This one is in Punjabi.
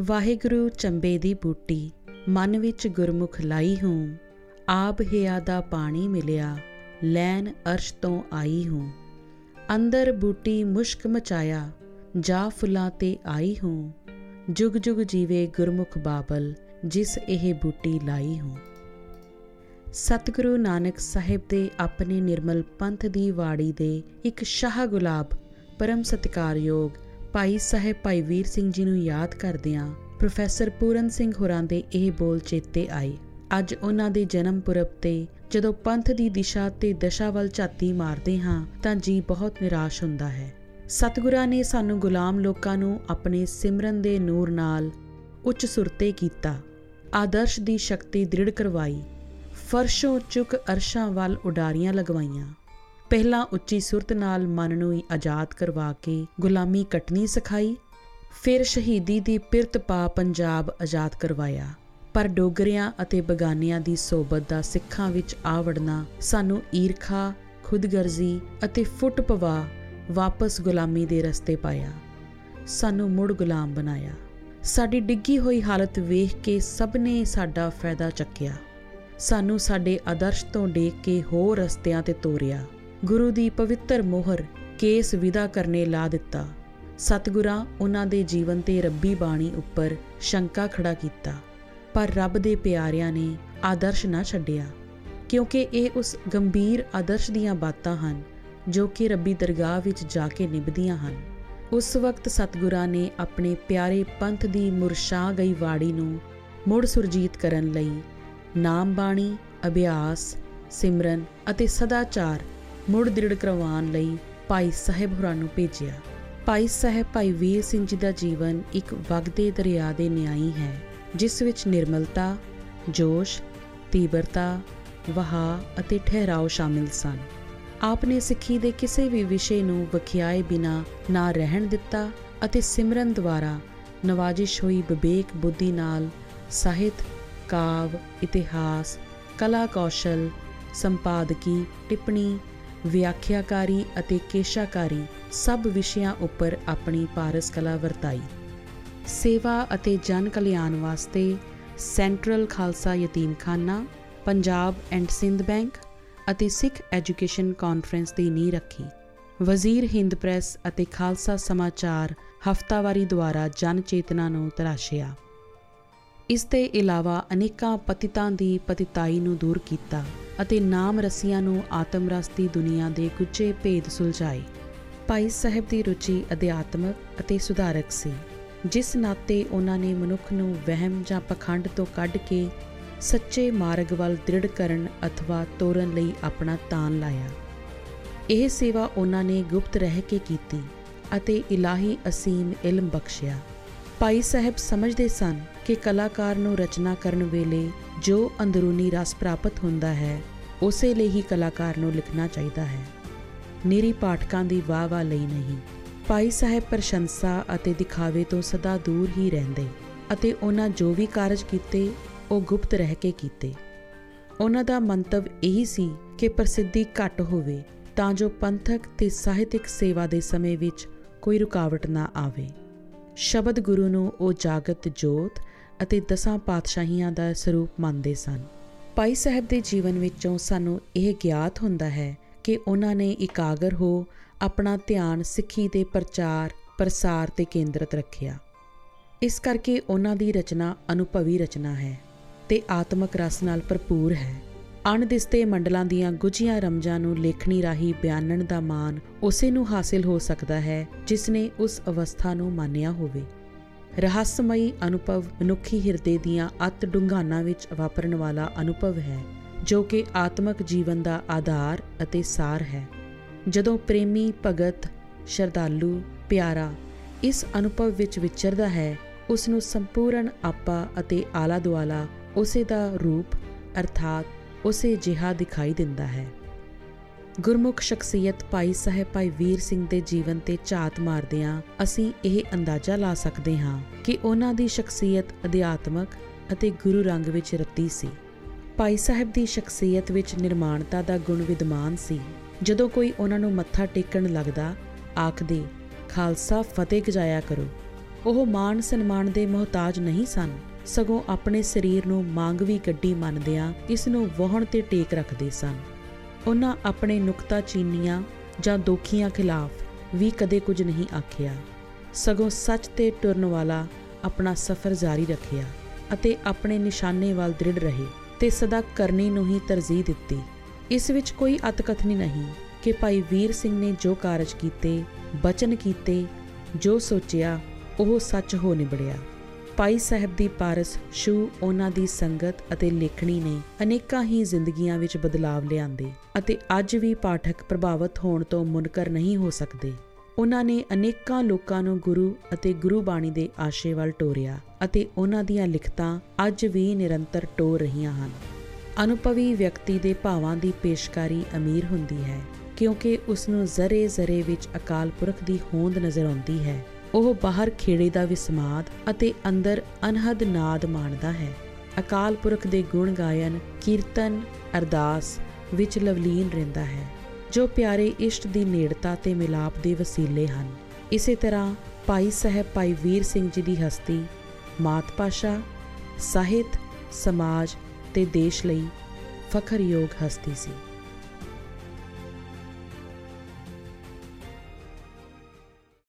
ਵਾਹਿਗੁਰੂ ਚੰਬੇ ਦੀ ਬੂਟੀ, ਮਨ ਵਿੱਚ ਗੁਰਮੁਖ ਲਾਈ ਹੂੰ। ਆਪ ਹਿਆ ਦਾ ਪਾਣੀ ਮਿਲਿਆ ਲੈਨ ਅਰਸ਼ ਤੋਂ ਆਈ ਹੂੰ। ਅੰਦਰ ਬੂਟੀ ਮੁਸ਼ਕ ਮਚਾਇਆ, ਜਾ ਫੁੱਲਾਂ ਤੇ ਆਈ ਹੂੰ। ਜੁਗ ਜੁਗ ਜੀਵੇ ਗੁਰਮੁਖ ਬਾਬਲ, ਜਿਸ ਇਹ ਬੂਟੀ ਲਾਈ ਹੂੰ। ਸਤਿਗੁਰੂ ਨਾਨਕ ਸਾਹਿਬ ਦੇ ਆਪਣੇ ਨਿਰਮਲ ਪੰਥ ਦੀ ਵਾੜੀ ਦੇ ਇੱਕ ਸ਼ਾਹ ਗੁਲਾਬ ਪਰਮ ਸਤਿਕਾਰਯੋਗ ਭਾਈ ਸਾਹਿਬ ਭਾਈ ਵੀਰ ਸਿੰਘ ਜੀ ਨੂੰ ਯਾਦ ਕਰਦਿਆਂ ਪ੍ਰੋਫੈਸਰ ਪੂਰਨ ਸਿੰਘ ਹੋਰਾਂ ਦੇ ਇਹ ਬੋਲ ਚੇਤੇ ਆਏ। ਅੱਜ ਉਹਨਾਂ ਦੇ ਜਨਮ ਪੁਰਬ ਤੇ ਜਦੋਂ ਪੰਥ ਦੀ ਦਿਸ਼ਾ ਤੇ ਦਸ਼ਾ ਵੱਲ ਝਾਤੀ ਮਾਰਦੇ ਹਾਂ ਤਾਂ ਜੀ ਬਹੁਤ ਨਿਰਾਸ਼ ਹੁੰਦਾ ਹੈ। ਸਤਿਗੁਰਾਂ ਨੇ ਸਾਨੂੰ ਗੁਲਾਮ ਲੋਕਾਂ ਨੂੰ ਆਪਣੇ ਸਿਮਰਨ ਦੇ ਨੂਰ ਨਾਲ ਉੱਚ ਸੁਰਤੇ ਕੀਤਾ। ਆਦਰਸ਼ ਦੀ ਸ਼ਕਤੀ ਦ੍ਰਿੜ ਕਰਵਾਈ। ਫਰਸ਼ੋਂ ਚੁੱਕ ਅਰਸ਼ਾਂ ਵੱਲ ਉਡਾਰੀਆਂ ਲਗਵਾਈਆਂ। ਪਹਿਲਾਂ ਉੱਚੀ ਸੁਰਤ ਨਾਲ ਮਨ ਨੂੰ ਆਜ਼ਾਦ ਕਰਵਾ ਕੇ ਗੁਲਾਮੀ ਕੱਟਣੀ ਸਿਖਾਈ, ਫਿਰ ਸ਼ਹੀਦੀ ਦੀ ਪਿਰਤ ਪਾ ਪੰਜਾਬ ਆਜ਼ਾਦ ਕਰਵਾਇਆ। ਪਰ ਡੋਗਰਿਆਂ ਅਤੇ ਬਗਾਨਿਆਂ ਦੀ ਸੋਬਤ ਦਾ ਸਿੱਖਾਂ ਵਿੱਚ ਆਵੜਨਾ ਸਾਨੂੰ ਈਰਖਾ, ਖੁਦਗਰਜ਼ੀ ਅਤੇ ਫੁੱਟ ਪਵਾ ਵਾਪਸ ਗੁਲਾਮੀ ਦੇ ਰਸਤੇ ਪਾਇਆ। ਸਾਨੂੰ ਮੁੜ ਗੁਲਾਮ ਬਣਾਇਆ। ਸਾਡੀ ਡਿੱਗੀ ਹੋਈ ਹਾਲਤ ਵੇਖ ਕੇ ਸਭ ਨੇ ਸਾਡਾ ਫਾਇਦਾ ਚੱਕਿਆ। ਸਾਨੂੰ ਸਾਡੇ ਆਦਰਸ਼ ਤੋਂ ਡੇਕ ਕੇ ਹੋਰ ਰਸਤਿਆਂ ਤੇ ਤੋਰਿਆ। ਗੁਰੂ ਦੀ ਪਵਿੱਤਰ ਮੋਹਰ ਕੇਸ ਵਿਦਾ ਕਰਨੇ ਲਾ ਦਿੱਤਾ। ਸਤਿਗੁਰਾਂ ਉਹਨਾਂ ਦੇ ਜੀਵਨ ਤੇ ਰੱਬੀ ਬਾਣੀ ਉੱਪਰ ਸ਼ੰਕਾ ਖੜਾ ਕੀਤਾ। ਪਰ ਰੱਬ ਦੇ ਪਿਆਰਿਆਂ ਨੇ ਆਦਰਸ਼ ਨਾ ਛੱਡਿਆ, ਕਿਉਂਕਿ ਇਹ ਉਸ ਗੰਭੀਰ ਆਦਰਸ਼ ਦੀਆਂ ਬਾਤਾਂ ਹਨ, ਜੋ ਕਿ ਰੱਬੀ ਦਰਗਾਹ ਵਿੱਚ ਜਾ ਕੇ ਨਿਭਦੀਆਂ ਹਨ। ਉਸ ਵਕਤ ਸਤਿਗੁਰਾਂ ਨੇ ਆਪਣੇ ਪਿਆਰੇ ਪੰਥ ਦੀ ਮੁਰਸ਼ਾ ਗਈ ਵਾੜੀ ਨੂੰ ਮੁੜ ਸੁਰਜੀਤ ਕਰਨ ਲਈ ਨਾਮ ਬਾਣੀ, ਅਭਿਆਸ, ਸਿਮਰਨ ਅਤੇ ਸਦਾਚਾਰ ਮੁੜ ਦ੍ਰਿੜ ਕਰਵਾਉਣ ਲਈ ਭਾਈ ਸਾਹਿਬ ਹੋਰਾਂ ਨੂੰ ਭੇਜਿਆ। ਭਾਈ ਸਾਹਿਬ ਭਾਈ ਵੀਰ ਸਿੰਘ ਜੀ ਦਾ ਜੀਵਨ ਇੱਕ ਵਗਦੇ ਦਰਿਆ ਦੇ ਨਿਆਈ ਹੈ, ਜਿਸ ਵਿੱਚ ਨਿਰਮਲਤਾ, ਜੋਸ਼, ਤੀਬਰਤਾ, ਵਹਾ ਅਤੇ ਠਹਿਰਾਓ ਸ਼ਾਮਿਲ ਸਨ। ਆਪਨੇ ਸਿੱਖੀ ਦੇ ਕਿਸੇ ਵੀ ਵਿਸ਼ੇ ਨੂੰ ਵਖਿਆਏ ਬਿਨਾ ਨਾ ਰਹਿਣ ਦਿੱਤਾ ਅਤੇ ਸਿਮਰਨ ਦੁਆਰਾ ਨਵਾਜਿਸ਼ ਹੋਈ ਵਿਵੇਕ ਬੁੱਧੀ ਨਾਲ ਸਾਹਿਤ, ਕਾਵ, ਇਤਿਹਾਸ, ਕਲਾ ਕੌਸ਼ਲ, ਸੰਪਾਦਕੀ, ਟਿੱਪਣੀ ਵਿਆਖਿਆਕਾਰੀ ਅਤੇ ਕੇਸ਼ਾਕਾਰੀ ਸਭ ਵਿਸ਼ਿਆਂ ਉੱਪਰ ਆਪਣੀ ਪਾਰਸ ਕਲਾ ਵਰਤਾਈ। ਸੇਵਾ ਅਤੇ ਜਨ ਕਲਿਆਣ ਵਾਸਤੇ central Khalsa Yatimkhana, Punjab and Sind bank ਅਤੇ ਸਿੱਖ ਐਜੂਕੇਸ਼ਨ ਕਾਨਫਰੰਸ ਦੀ ਨੀਂਹ ਰੱਖੀ। ਵਜ਼ੀਰ ਹਿੰਦ ਪ੍ਰੈਸ ਅਤੇ ਖਾਲਸਾ ਸਮਾਚਾਰ ਹਫਤਾਵਾਰੀ ਦੁਆਰਾ ਜਨ ਚੇਤਨਾ ਨੂੰ ਤਰਾਸ਼ਿਆ। ਇਸ ਦੇ ਇਲਾਵਾ ਅਨੇਕਾਂ ਪਤਿਤਾਂ ਦੀ ਪਤਿਤਾਈ ਨੂੰ ਦੂਰ ਕੀਤਾ। ਅਤੇ ਨਾਮ ਰਸੀਆਂ ਨੂੰ ਆਤਮ ਰਸ ਦੀ ਦੁਨੀਆ ਦੇ ਗੁੱਝੇ ਭੇਦ ਸੁਲਝਾਏ। ਭਾਈ ਸਾਹਿਬ ਦੀ ਰੁਚੀ ਅਧਿਆਤਮਕ ਅਤੇ ਸੁਧਾਰਕ ਸੀ। ਜਿਸ ਨਾਤੇ ਉਹਨਾਂ ਨੇ ਮਨੁੱਖ ਨੂੰ ਵਹਿਮ ਜਾਂ ਪਖੰਡ ਤੋਂ ਕੱਢ ਕੇ ਸੱਚੇ ਮਾਰਗ ਵੱਲ ਦ੍ਰਿੜ ਕਰਨ ਅਥਵਾ ਤੋਰਨ ਲਈ ਆਪਣਾ ਤਾਨ ਲਾਇਆ। ਇਹ ਸੇਵਾ ਉਹਨਾਂ ਨੇ ਗੁਪਤ ਰਹਿ ਕੇ ਕੀਤੀ ਅਤੇ ਇਲਾਹੀ ਅਸੀਮ ਇਲਮ ਬਖਸ਼ਿਆ। ਭਾਈ ਸਾਹਿਬ ਸਮਝਦੇ ਸਨ ਕਿ ਕਲਾਕਾਰ ਨੂੰ ਰਚਨਾ ਕਰਨ ਵੇਲੇ ਜੋ ਅੰਦਰੂਨੀ ਰਸ ਪ੍ਰਾਪਤ ਹੁੰਦਾ ਹੈ, ਉਸੇ ਲਈ ਹੀ ਕਲਾਕਾਰ ਨੂੰ ਲਿਖਣਾ ਚਾਹੀਦਾ ਹੈ। ਨਿਰੀ ਪਾਠਕਾਂ ਦੀ ਵਾਹ-ਵਾਹ ਲਈ ਨਹੀਂ। ਭਾਈ ਸਾਹਿਬ ਪ੍ਰਸ਼ੰਸਾ ਅਤੇ ਦਿਖਾਵੇ ਤੋਂ ਸਦਾ ਦੂਰ ਹੀ ਰਹਿੰਦੇ ਅਤੇ ਉਹਨਾਂ ਜੋ ਵੀ ਕਾਰਜ ਕੀਤੇ, ਉਹ ਗੁਪਤ ਰਹਿ ਕੇ ਕੀਤੇ। ਉਹਨਾਂ ਦਾ ਮੰਤਵ ਇਹੀ ਸੀ ਕਿ ਪ੍ਰਸਿੱਧੀ ਘੱਟ ਹੋਵੇ, ਤਾਂ ਜੋ ਪੰਥਕ ਤੇ ਸਾਹਿਤਿਕ ਸੇਵਾ ਦੇ ਸਮੇਂ ਵਿੱਚ ਕੋਈ ਰੁਕਾਵਟ ਨਾ ਆਵੇ। ਸ਼ਬਦ ਗੁਰੂ ਨੂੰ ਉਹ ਜਾਗਤ ਜੋਤ ਅਤੇ ਦਸਾਂ ਪਾਤਸ਼ਾਹੀਆਂ ਦਾ ਸਰੂਪ ਮੰਨਦੇ ਸਨ। ਭਾਈ ਸਾਹਿਬ ਦੇ ਜੀਵਨ ਵਿੱਚੋਂ ਸਾਨੂੰ ਇਹ ਗਿਆਤ ਹੁੰਦਾ ਹੈ ਕਿ ਉਹਨਾਂ ਨੇ ਇਕਾਗਰ ਹੋ ਆਪਣਾ ਧਿਆਨ ਸਿੱਖੀ ਦੇ ਪ੍ਰਚਾਰ, ਪ੍ਰਸਾਰ ਤੇ ਕੇਂਦਰਿਤ ਰੱਖਿਆ। ਇਸ ਕਰਕੇ ਉਹਨਾਂ ਦੀ ਰਚਨਾ ਅਨੁਭਵੀ ਰਚਨਾ ਹੈ ਤੇ ਆਤਮਕ ਰਸ ਨਾਲ ਭਰਪੂਰ ਹੈ। ਅਣਦਿਸਤੇ ਮੰਡਲਾਂ ਦੀਆਂ ਗੁਝੀਆਂ ਰਮਜਾਂ ਨੂੰ ਲੇਖਣੀ ਰਾਹੀਂ ਬਿਆਨਣ ਦਾ ਮਾਣ ਉਸੇ ਨੂੰ ਹਾਸਿਲ ਹੋ ਸਕਦਾ ਹੈ ਜਿਸ ਨੇ ਉਸ ਅਵਸਥਾ ਨੂੰ ਮੰਨਿਆ ਹੋਵੇ। ਰਹੱਸਮਈ ਅਨੁਭਵ ਮਨੁੱਖੀ ਹਿਰਦੇ ਦੀਆਂ ਅਤ ਡੂੰਘਾਨਾਂ ਵਿੱਚ ਵਾਪਰਨ ਵਾਲਾ ਅਨੁਭਵ ਹੈ, ਜੋ ਕਿ ਆਤਮਕ ਜੀਵਨ ਦਾ ਆਧਾਰ ਅਤੇ ਸਾਰ ਹੈ। ਜਦੋਂ ਪ੍ਰੇਮੀ, ਭਗਤ, ਸ਼ਰਧਾਲੂ, ਪਿਆਰਾ ਇਸ ਅਨੁਭਵ ਵਿੱਚ ਵਿਚਰਦਾ ਹੈ, ਉਸ ਨੂੰ ਸੰਪੂਰਨ ਆਪਾ ਅਤੇ ਆਲਾ ਦੁਆਲਾ ਉਸੇ ਦਾ ਰੂਪ ਅਰਥਾਤ ਉਸੇ ਜਿਹਾ ਦਿਖਾਈ ਦਿੰਦਾ ਹੈ। ਗੁਰਮੁਖ ਸ਼ਖਸੀਅਤ ਭਾਈ ਸਾਹਿਬ ਭਾਈ ਵੀਰ ਸਿੰਘ ਦੇ ਜੀਵਨ ਤੇ ਝਾਤ ਮਾਰਦਿਆਂ ਅਸੀਂ ਇਹ ਅੰਦਾਜ਼ਾ ਲਾ ਸਕਦੇ ਹਾਂ ਕਿ ਉਹਨਾਂ ਦੀ ਸ਼ਖਸੀਅਤ ਅਧਿਆਤਮਕ ਅਤੇ ਗੁਰੂ ਰੰਗ ਵਿੱਚ ਰਤੀ ਸੀ। ਭਾਈ ਸਾਹਿਬ ਦੀ ਸ਼ਖਸੀਅਤ ਵਿੱਚ ਨਿਰਮਾਣਤਾ ਦਾ ਗੁਣ ਵਿਦਮਾਨ ਸੀ। ਜਦੋਂ ਕੋਈ ਉਹਨਾਂ ਨੂੰ ਮੱਥਾ ਟੇਕਣ ਲੱਗਦਾ, ਆਖਦੇ, ਖਾਲਸਾ, ਫਤਿਹ ਗਜਾਇਆ ਕਰੋ। ਉਹ ਮਾਣ ਸਨਮਾਨ ਦੇ ਮੁਹਤਾਜ ਨਹੀਂ ਸਨ। ਸਗੋਂ ਆਪਣੇ ਸਰੀਰ ਨੂੰ ਮੰਗਵੀ ਗੱਡੀ ਮੰਨਦਿਆਂ ਇਸ ਨੂੰ ਵਾਹਣ ਤੇ ਟੇਕ ਰੱਖਦੇ ਸਨ। ਉਹਨਾਂ ਆਪਣੇ ਨੁਕਤਾ ਚੀਨੀਆਂ ਜਾਂ ਦੋਖੀਆਂ ਖਿਲਾਫ ਵੀ ਕਦੇ ਕੁਝ ਨਹੀਂ ਆਖਿਆ। ਸਗੋਂ ਸੱਚ ਤੇ ਟੁਰਨ ਵਾਲਾ ਆਪਣਾ ਸਫ਼ਰ ਜਾਰੀ ਰੱਖਿਆ ਅਤੇ ਆਪਣੇ ਨਿਸ਼ਾਨੇ ਵੱਲ ਦ੍ਰਿੜ ਰਹੇ ਤੇ ਸਦਾ ਕਰਨੀ ਨੂੰ ਹੀ ਤਰਜੀਹ ਦਿੱਤੀ। ਇਸ ਵਿੱਚ ਕੋਈ ਅਤਕਥਨੀ ਨਹੀਂ ਕਿ ਭਾਈ ਵੀਰ ਸਿੰਘ ਨੇ ਜੋ ਕਾਰਜ ਕੀਤੇ, ਬਚਨ ਕੀਤੇ, ਜੋ ਸੋਚਿਆ, ਉਹ ਸੱਚ ਹੋ ਨਿਬੜਿਆ। ਭਾਈ ਸਾਹਿਬ ਦੀ ਪਾਰਸ ਸ਼ੂ ਉਹਨਾਂ ਦੀ ਸੰਗਤ ਅਤੇ ਲੇਖਣੀ ਨੇ ਅਨੇਕਾਂ ਹੀ ਜ਼ਿੰਦਗੀਆਂ ਵਿੱਚ ਬਦਲਾਵ ਲਿਆਂਦੇ ਅਤੇ ਅੱਜ ਵੀ ਪਾਠਕ ਪ੍ਰਭਾਵਿਤ ਹੋਣ ਤੋਂ ਮੁਨਕਰ ਨਹੀਂ ਹੋ ਸਕਦੇ। ਉਹਨਾਂ ਨੇ ਅਨੇਕਾਂ ਲੋਕਾਂ ਨੂੰ ਗੁਰੂ ਅਤੇ ਗੁਰੂ ਬਾਣੀ ਦੇ ਆਸ਼ੇ ਵੱਲ ਟੋਰਿਆ ਅਤੇ ਉਹਨਾਂ ਦੀਆਂ ਲਿਖਤਾਂ ਅੱਜ ਵੀ ਨਿਰੰਤਰ ਟੋਰ ਰਹੀਆਂ ਹਨ। ਅਨੁਪਵੀ ਵਿਅਕਤੀ ਦੇ ਭਾਵਾਂ ਦੀ ਪੇਸ਼ਕਾਰੀ ਅਮੀਰ ਹੁੰਦੀ ਹੈ ਕਿਉਂਕਿ ਉਸ ਨੂੰ ਜ਼ਰੇ ਜ਼ਰੇ ਵਿੱਚ ਅਕਾਲ ਪੁਰਖ ਦੀ ਹੋਂਦ ਨਜ਼ਰ ਆਉਂਦੀ ਹੈ। ਉਹ ਬਾਹਰ ਖੇੜੇ ਦਾ ਵਿਸਮਾਦ ਅਤੇ ਅੰਦਰ ਅਨਹਦ ਨਾਦ ਮਾਣਦਾ ਹੈ। ਅਕਾਲ ਪੁਰਖ ਦੇ ਗੁਣ ਗਾਇਨ ਕੀਰਤਨ ਅਰਦਾਸ ਵਿੱਚ ਲਵਲੀਨ ਰਹਿੰਦਾ ਹੈ, ਜੋ ਪਿਆਰੇ ਇਸ਼ਟ ਦੀ ਨੇੜਤਾ ਤੇ ਮਿਲਾਪ ਦੇ ਵਸੀਲੇ ਹਨ। ਇਸੇ ਤਰ੍ਹਾਂ ਭਾਈ ਸਾਹਿਬ ਭਾਈ ਵੀਰ ਸਿੰਘ ਜੀ ਦੀ ਹਸਤੀ, ਮਾਤ ਭਾਸ਼ਾ, ਸਾਹਿਤ, ਸਮਾਜ ਤੇ ਦੇਸ਼ ਲਈ ਫਖਰਯੋਗ ਹਸਤੀ ਸੀ।